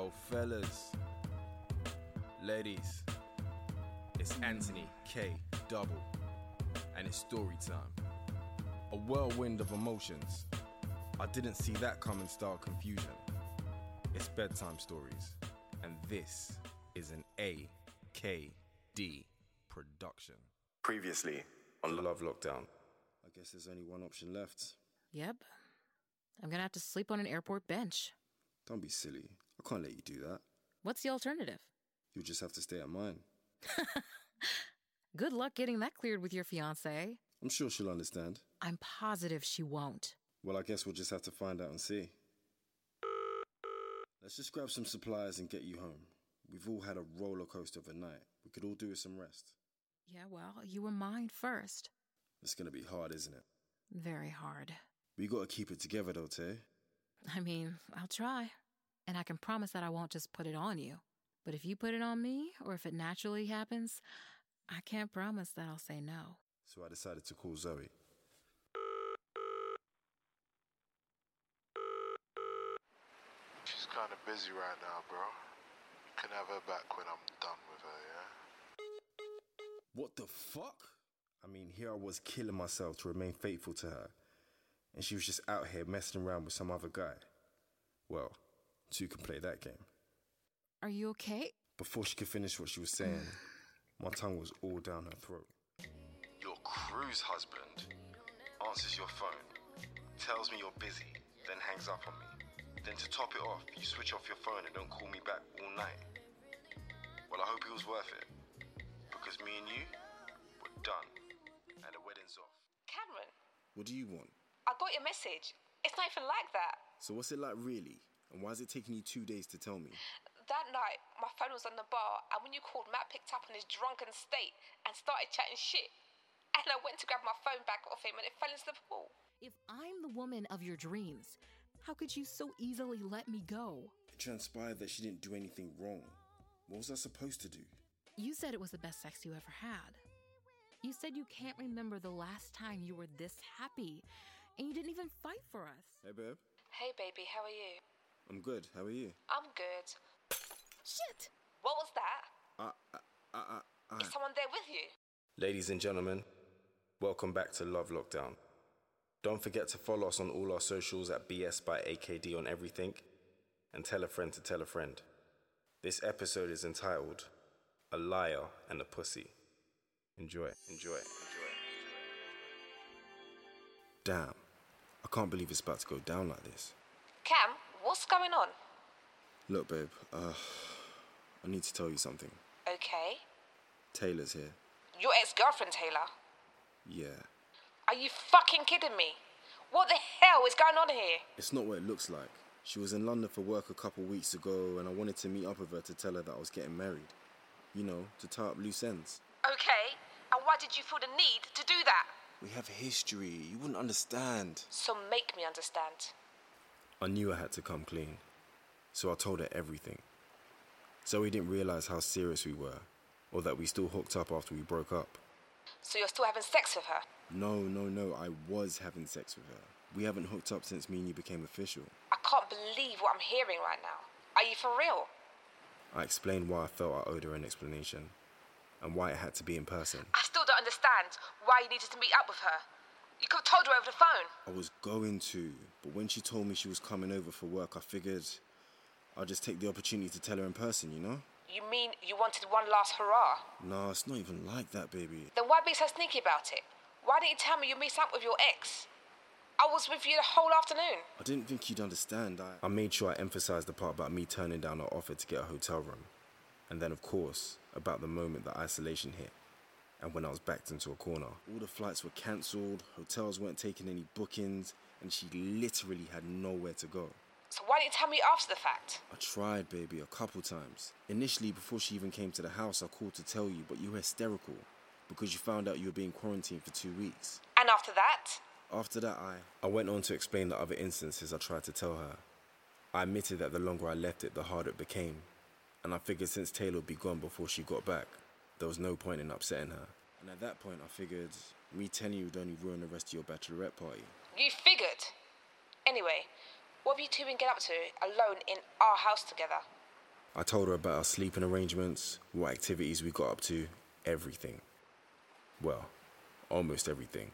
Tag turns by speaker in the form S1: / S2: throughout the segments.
S1: Yo, fellas, ladies, it's Anthony K. Double, and it's story time. A whirlwind of emotions. I didn't see that coming style confusion. It's bedtime stories, and this is an AKD production. Previously on Love Lockdown. I guess there's only one option left.
S2: Yep. I'm gonna have to sleep on an airport bench.
S1: Don't be silly. I can't let you do that.
S2: What's the alternative?
S1: You'll just have to stay at mine.
S2: Good luck getting that cleared with your fiance.
S1: I'm sure she'll understand.
S2: I'm positive she won't.
S1: Well, I guess we'll just have to find out and see. Let's just grab some supplies and get you home. We've all had a roller coaster of a night. We could all do with some rest.
S2: Yeah, well, you were mine first.
S1: It's gonna be hard, isn't it?
S2: Very hard.
S1: We gotta keep it together though, Tay.
S2: I mean, I'll try. And I can promise that I won't just put it on you. But if you put it on me, or if it naturally happens, I can't promise that I'll say no.
S1: So I decided to call Zoe.
S3: She's kind of busy right now, bro. You can have her back when I'm done with her, yeah?
S1: What the fuck? I mean, here I was killing myself to remain faithful to her, and she was just out here messing around with some other guy. Well, two can play that game.
S2: Are you okay?
S1: Before she could finish what she was saying, my tongue was all down her throat. Your cruise husband answers your phone, tells me you're busy, then hangs up on me. Then to top it off, you switch off your phone and don't call me back all night. Well, I hope it was worth it. Because me and you, we're done. And the wedding's off.
S4: Cameron,
S1: What do you want?
S4: I got your message. It's not even like that.
S1: So what's it like really? And why is it taking you two days to tell me?
S4: That night, my phone was on the bar, and when you called, Matt picked up in his drunken state and started chatting shit. And I went to grab my phone back off him, and it fell into the pool.
S2: If I'm the woman of your dreams, how could you so easily let me go?
S1: It transpired that she didn't do anything wrong. What was I supposed to do?
S2: You said it was the best sex you ever had. You said you can't remember the last time you were this happy, and you didn't even fight for us.
S1: Hey, babe.
S4: Hey, baby, how are you?
S1: I'm good. How are you?
S4: I'm good.
S2: Shit!
S4: What was that?
S1: Uh, uh, uh, uh.
S4: Is someone there with you?
S1: Ladies and gentlemen, welcome back to Love Lockdown. Don't forget to follow us on all our socials at BS by AKD on everything and tell a friend to tell a friend. This episode is entitled A Liar and a Pussy. Enjoy, enjoy, enjoy. Damn, I can't believe it's about to go down like this.
S4: Cam, what's going on?
S1: Look, babe, uh, I need to tell you something.
S4: Okay.
S1: Taylor's here.
S4: Your ex girlfriend, Taylor.
S1: Yeah,
S4: Are you fucking kidding me? What the hell is going on here?
S1: It's not what it looks like. She was in London for work a couple weeks ago, and I wanted to meet up with her to tell her that I was getting married. You know, to tie up loose ends.
S4: Okay. And why did you feel the need to do that?
S1: We have history. You wouldn't understand.
S4: So make me understand.
S1: I knew I had to come clean, so I told her everything. Zoe didn't realize how serious we were, or that we still hooked up after we broke up.
S4: So you're still having sex with her?
S1: No, no, no, I was having sex with her. We haven't hooked up since me and you became official.
S4: I can't believe what I'm hearing right now. Are you for real?
S1: I explained why I felt I owed her an explanation, and why it had to be in person.
S4: I still don't understand why you needed to meet up with her. You could have told her over the phone.
S1: I was going to, but when she told me she was coming over for work, I figured I'd just take the opportunity to tell her in person, you know?
S4: You mean you wanted one last hurrah?
S1: Nah, it's not even like that, baby.
S4: Then why be so sneaky about it? Why didn't you tell me you missed out with your ex? I was with you the whole afternoon.
S1: I didn't think you'd understand. I, I made sure I emphasized the part about me turning down her offer to get a hotel room. And then, of course, about the moment that isolation hit. And when I was backed into a corner. All the flights were cancelled, hotels weren't taking any bookings, and she literally had nowhere to go.
S4: So why didn't you tell me after the fact?
S1: I tried, baby, a couple times. Initially, before she even came to the house, I called to tell you, but you were hysterical because you found out you were being quarantined for two weeks.
S4: And after that?
S1: After that, I. I went on to explain the other instances I tried to tell her. I admitted that the longer I left it, the harder it became. And I figured since Taylor would be gone before she got back, there was no point in upsetting her. And at that point, I figured me telling you would only ruin the rest of your bachelorette party.
S4: You figured. Anyway, what have you two been getting up to alone in our house together?
S1: I told her about our sleeping arrangements, what activities we got up to, everything. Well, almost everything.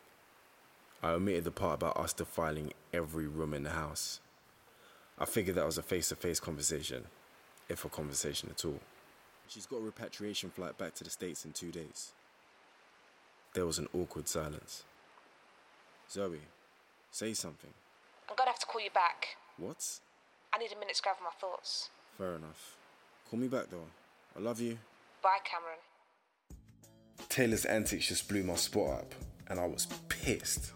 S1: I omitted the part about us defiling every room in the house. I figured that was a face to face conversation, if a conversation at all. She's got a repatriation flight back to the States in two days. There was an awkward silence. Zoe, say something.
S4: I'm gonna have to call you back.
S1: What?
S4: I need a minute to gather my thoughts.
S1: Fair enough. Call me back though. I love you.
S4: Bye, Cameron.
S1: Taylor's antics just blew my spot up, and I was pissed.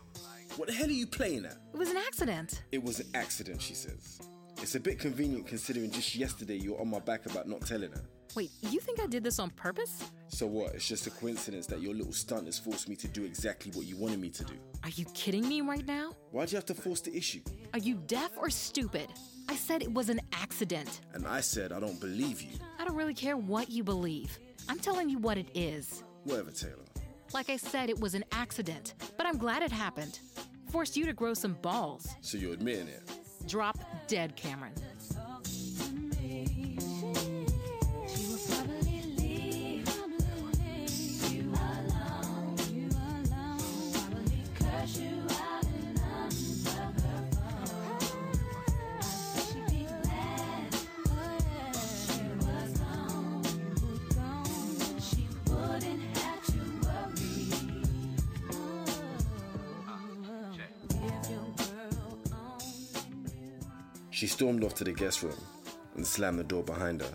S1: What the hell are you playing at?
S2: It was an accident.
S1: It was an accident, she says. It's a bit convenient considering just yesterday you were on my back about not telling her.
S2: Wait, you think I did this on purpose?
S1: So what? It's just a coincidence that your little stunt has forced me to do exactly what you wanted me to do.
S2: Are you kidding me right now?
S1: Why'd you have to force the issue?
S2: Are you deaf or stupid? I said it was an accident.
S1: And I said I don't believe you.
S2: I don't really care what you believe. I'm telling you what it is.
S1: Whatever, Taylor.
S2: Like I said, it was an accident, but I'm glad it happened. Forced you to grow some balls.
S1: So you're admitting it?
S2: Drop dead, Cameron.
S1: She stormed off to the guest room and slammed the door behind her.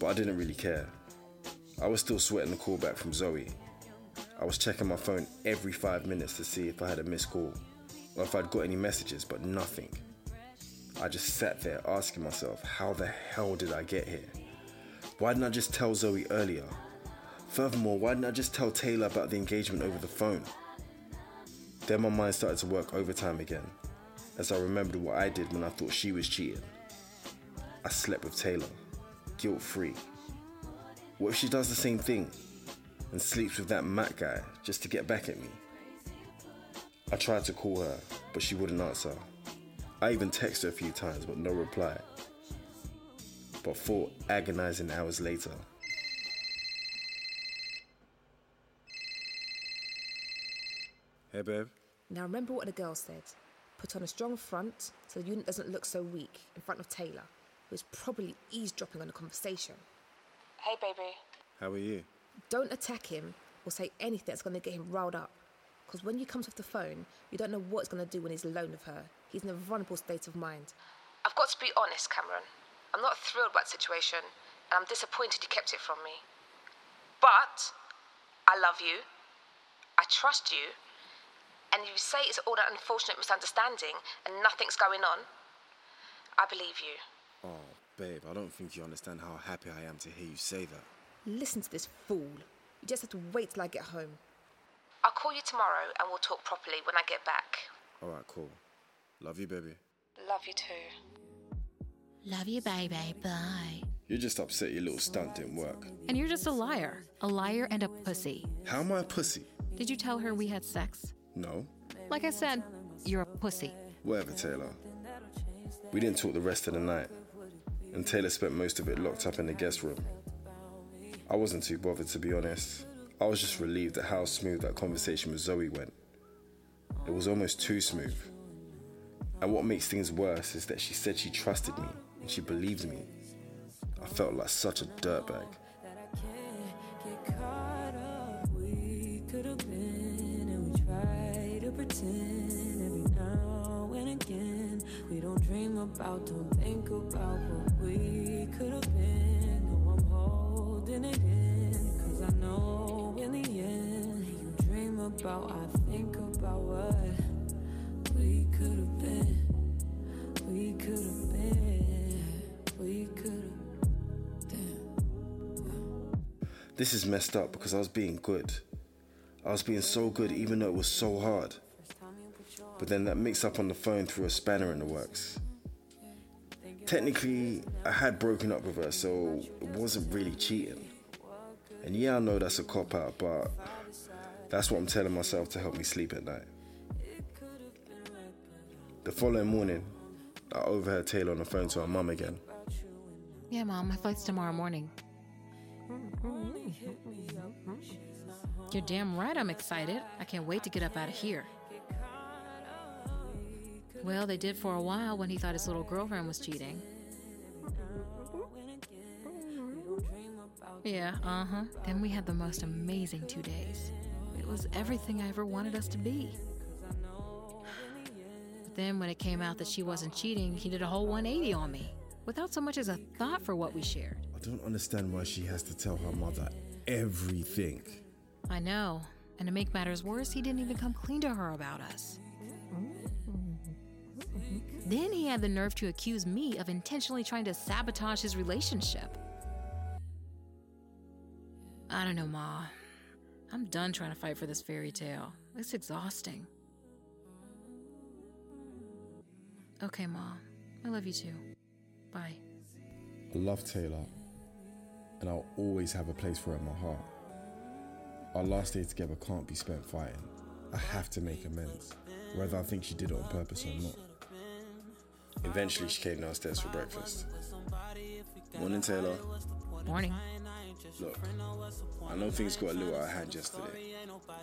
S1: But I didn't really care. I was still sweating the call back from Zoe. I was checking my phone every five minutes to see if I had a missed call or if I'd got any messages, but nothing. I just sat there asking myself, how the hell did I get here? Why didn't I just tell Zoe earlier? Furthermore, why didn't I just tell Taylor about the engagement over the phone? Then my mind started to work overtime again as I remembered what I did when I thought she was cheating. I slept with Taylor, guilt free. What if she does the same thing and sleeps with that Matt guy just to get back at me? I tried to call her, but she wouldn't answer. I even texted her a few times, but no reply. But four agonizing hours later, Hey, babe.
S5: Now remember what the girl said. Put on a strong front so the unit doesn't look so weak in front of Taylor, who is probably eavesdropping on the conversation.
S4: Hey, baby.
S1: How are you?
S5: Don't attack him or say anything that's going to get him riled up. Because when you comes off the phone, you don't know what he's going to do when he's alone with her. He's in a vulnerable state of mind.
S4: I've got to be honest, Cameron. I'm not thrilled about the situation, and I'm disappointed you kept it from me. But I love you. I trust you. And you say it's all an unfortunate misunderstanding and nothing's going on. I believe you.
S1: Oh, babe, I don't think you understand how happy I am to hear you say that.
S5: Listen to this fool. You just have to wait till I get home.
S4: I'll call you tomorrow and we'll talk properly when I get back.
S1: Alright, cool. Love you, baby.
S4: Love you too.
S2: Love you, baby. Bye.
S1: You're just upset your little stunt didn't work.
S2: And you're just a liar. A liar and a pussy.
S1: How am I a pussy?
S2: Did you tell her we had sex?
S1: No.
S2: Like I said, you're a pussy.
S1: Whatever, Taylor. We didn't talk the rest of the night, and Taylor spent most of it locked up in the guest room. I wasn't too bothered, to be honest. I was just relieved at how smooth that conversation with Zoe went. It was almost too smooth. And what makes things worse is that she said she trusted me and she believed me. I felt like such a dirtbag.
S6: Pretend every now and again. We don't dream about, don't think about what we could have been. No, I'm holding it in, cause I know in the end, you dream about, I think about what we could have been. We could have been. We could have.
S1: This is messed up because I was being good. I was being so good even though it was so hard. But then that mix up on the phone threw a spanner in the works. Technically, I had broken up with her, so it wasn't really cheating. And yeah, I know that's a cop out, but that's what I'm telling myself to help me sleep at night. The following morning, I overheard Taylor on the phone to her mum again.
S2: Yeah, Mom, my flight's tomorrow morning. You're damn right I'm excited. I can't wait to get up out of here. Well, they did for a while when he thought his little girlfriend was cheating. Yeah, uh huh. Then we had the most amazing two days. It was everything I ever wanted us to be. But then when it came out that she wasn't cheating, he did a whole 180 on me without so much as a thought for what we shared.
S1: I don't understand why she has to tell her mother everything.
S2: I know. And to make matters worse, he didn't even come clean to her about us. Then he had the nerve to accuse me of intentionally trying to sabotage his relationship. I don't know, Ma. I'm done trying to fight for this fairy tale. It's exhausting. Okay, Ma. I love you too. Bye.
S1: I love Taylor, and I'll always have a place for her in my heart. Our last day together can't be spent fighting. I have to make amends, whether I think she did it on purpose or not. Eventually, she came downstairs for breakfast. Morning, Taylor.
S2: Morning.
S1: Look, I know things got a little out of hand yesterday,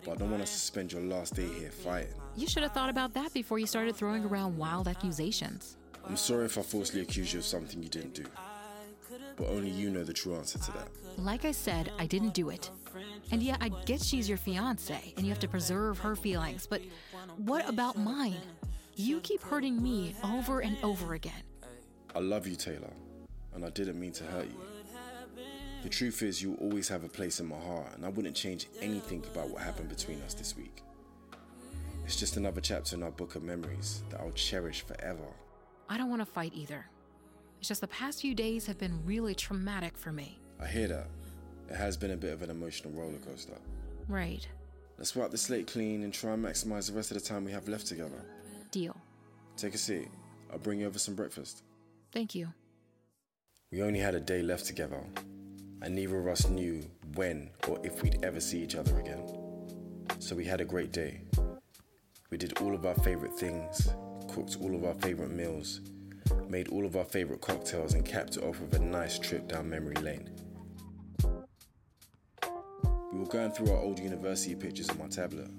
S1: but I don't want us to spend your last day here fighting.
S2: You should have thought about that before you started throwing around wild accusations.
S1: I'm sorry if I falsely accused you of something you didn't do, but only you know the true answer to that.
S2: Like I said, I didn't do it. And yeah, I get she's your fiance and you have to preserve her feelings, but what about mine? You keep hurting me over and over again.
S1: I love you, Taylor, and I didn't mean to hurt you. The truth is, you always have a place in my heart, and I wouldn't change anything about what happened between us this week. It's just another chapter in our book of memories that I'll cherish forever.
S2: I don't want to fight either. It's just the past few days have been really traumatic for me.
S1: I hear that. It has been a bit of an emotional roller coaster.
S2: Right.
S1: Let's wipe the slate clean and try and maximize the rest of the time we have left together. Take a seat. I'll bring you over some breakfast.
S2: Thank you.
S1: We only had a day left together, and neither of us knew when or if we'd ever see each other again. So we had a great day. We did all of our favorite things, cooked all of our favorite meals, made all of our favorite cocktails, and capped it off with a nice trip down memory lane. We were going through our old university pictures on my tablet.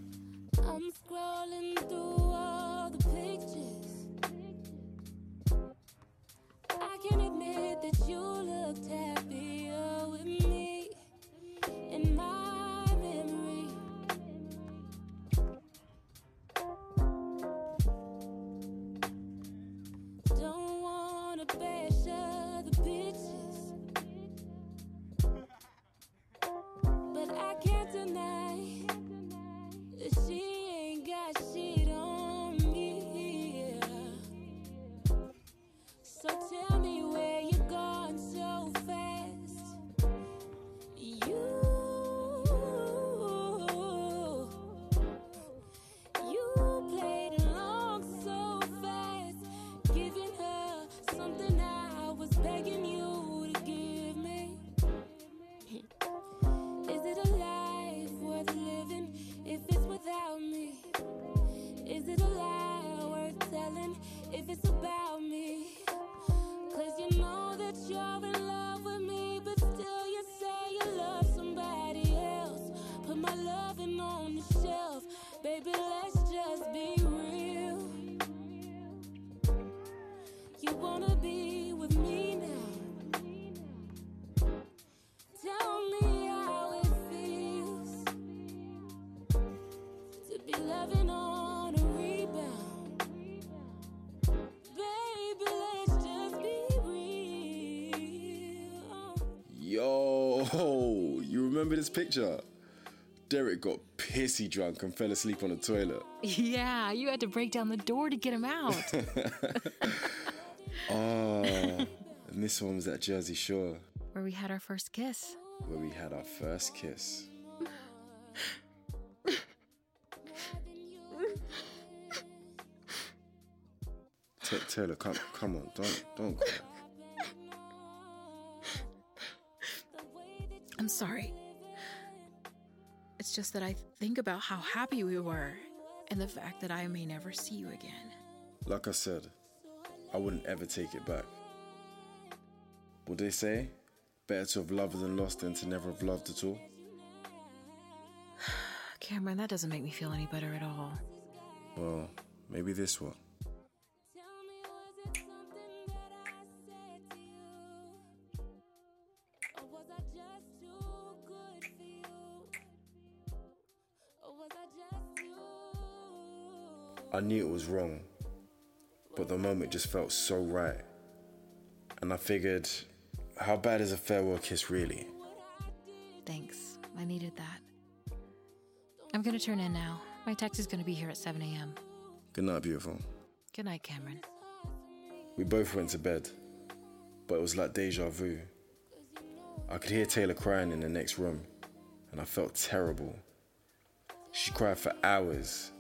S6: To on a rebound. Baby, let's just be real.
S1: Yo, you remember this picture? Derek got pissy drunk and fell asleep on the toilet.
S2: Yeah, you had to break down the door to get him out.
S1: Oh, and this one was at Jersey Shore,
S2: Where we had our first kiss.
S1: where we had our first kiss. Ta Taylor, come, come on, don't, don't cry.
S2: I'm sorry. It's just that I think about how happy we were and the fact that I may never see you again.
S1: Like I said, I wouldn't ever take it back. What they say? Better to have loved than lost than to never have loved at all.
S2: Cameron, that doesn't make me feel any better at all.
S1: Well, maybe this will. I knew it was wrong, but the moment just felt so right. And I figured, how bad is a farewell kiss really?
S2: Thanks. I needed that. I'm gonna turn in now. My taxi's gonna be here at 7 a.m.
S1: Good night, beautiful.
S2: Good night, Cameron.
S1: We both went to bed, but it was like deja vu. I could hear Taylor crying in the next room, and I felt terrible. She cried for hours,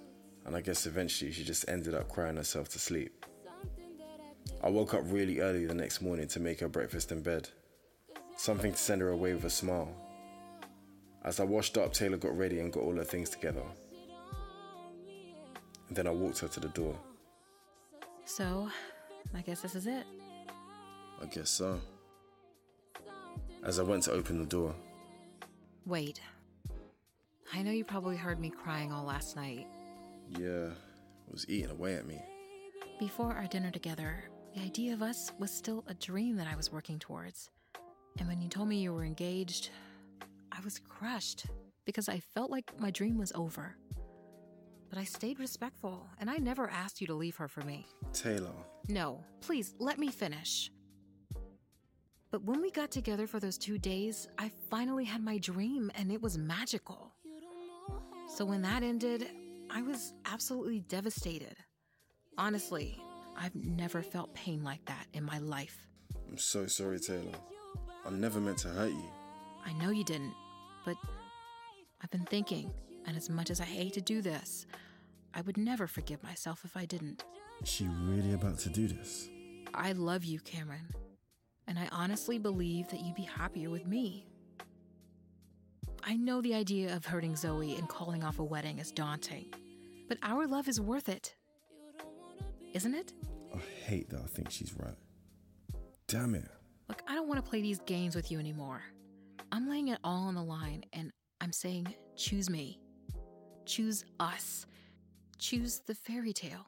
S1: and I guess eventually she just ended up crying herself to sleep. I woke up really early the next morning to make her breakfast in bed, something to send her away with a smile. As I washed up, Taylor got ready and got all her things together. And then I walked her to the door.
S2: So, I guess this is it.
S1: I guess so. As I went to open the door,
S2: Wait. I know you probably heard me crying all last night.
S1: Yeah, it was eating away at me.
S2: Before our dinner together, the idea of us was still a dream that I was working towards. And when you told me you were engaged, I was crushed because I felt like my dream was over. But I stayed respectful and I never asked you to leave her for me.
S1: Taylor,
S2: No, please let me finish. But when we got together for those two days, I finally had my dream and it was magical. So when that ended, I was absolutely devastated. Honestly, I've never felt pain like that in my life.
S1: I'm so sorry, Taylor. I never meant to hurt you.
S2: I know you didn't, but I've been thinking, and as much as I hate to do this, I would never forgive myself if I didn't.
S1: Is she really about to do this?
S2: I love you, Cameron. And I honestly believe that you'd be happier with me. I know the idea of hurting Zoe and calling off a wedding is daunting, but our love is worth it. Isn't it?
S1: I hate that I think she's right. Damn it.
S2: Look, I don't want to play these games with you anymore. I'm laying it all on the line and I'm saying, choose me. Choose us. Choose the fairy tale.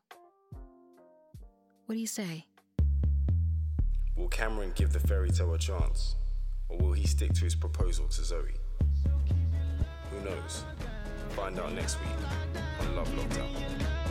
S2: What do you say?
S1: Will Cameron give the fairy tale a chance? Or will he stick to his proposal to Zoe? Who knows? Find out next week Love Lockdown.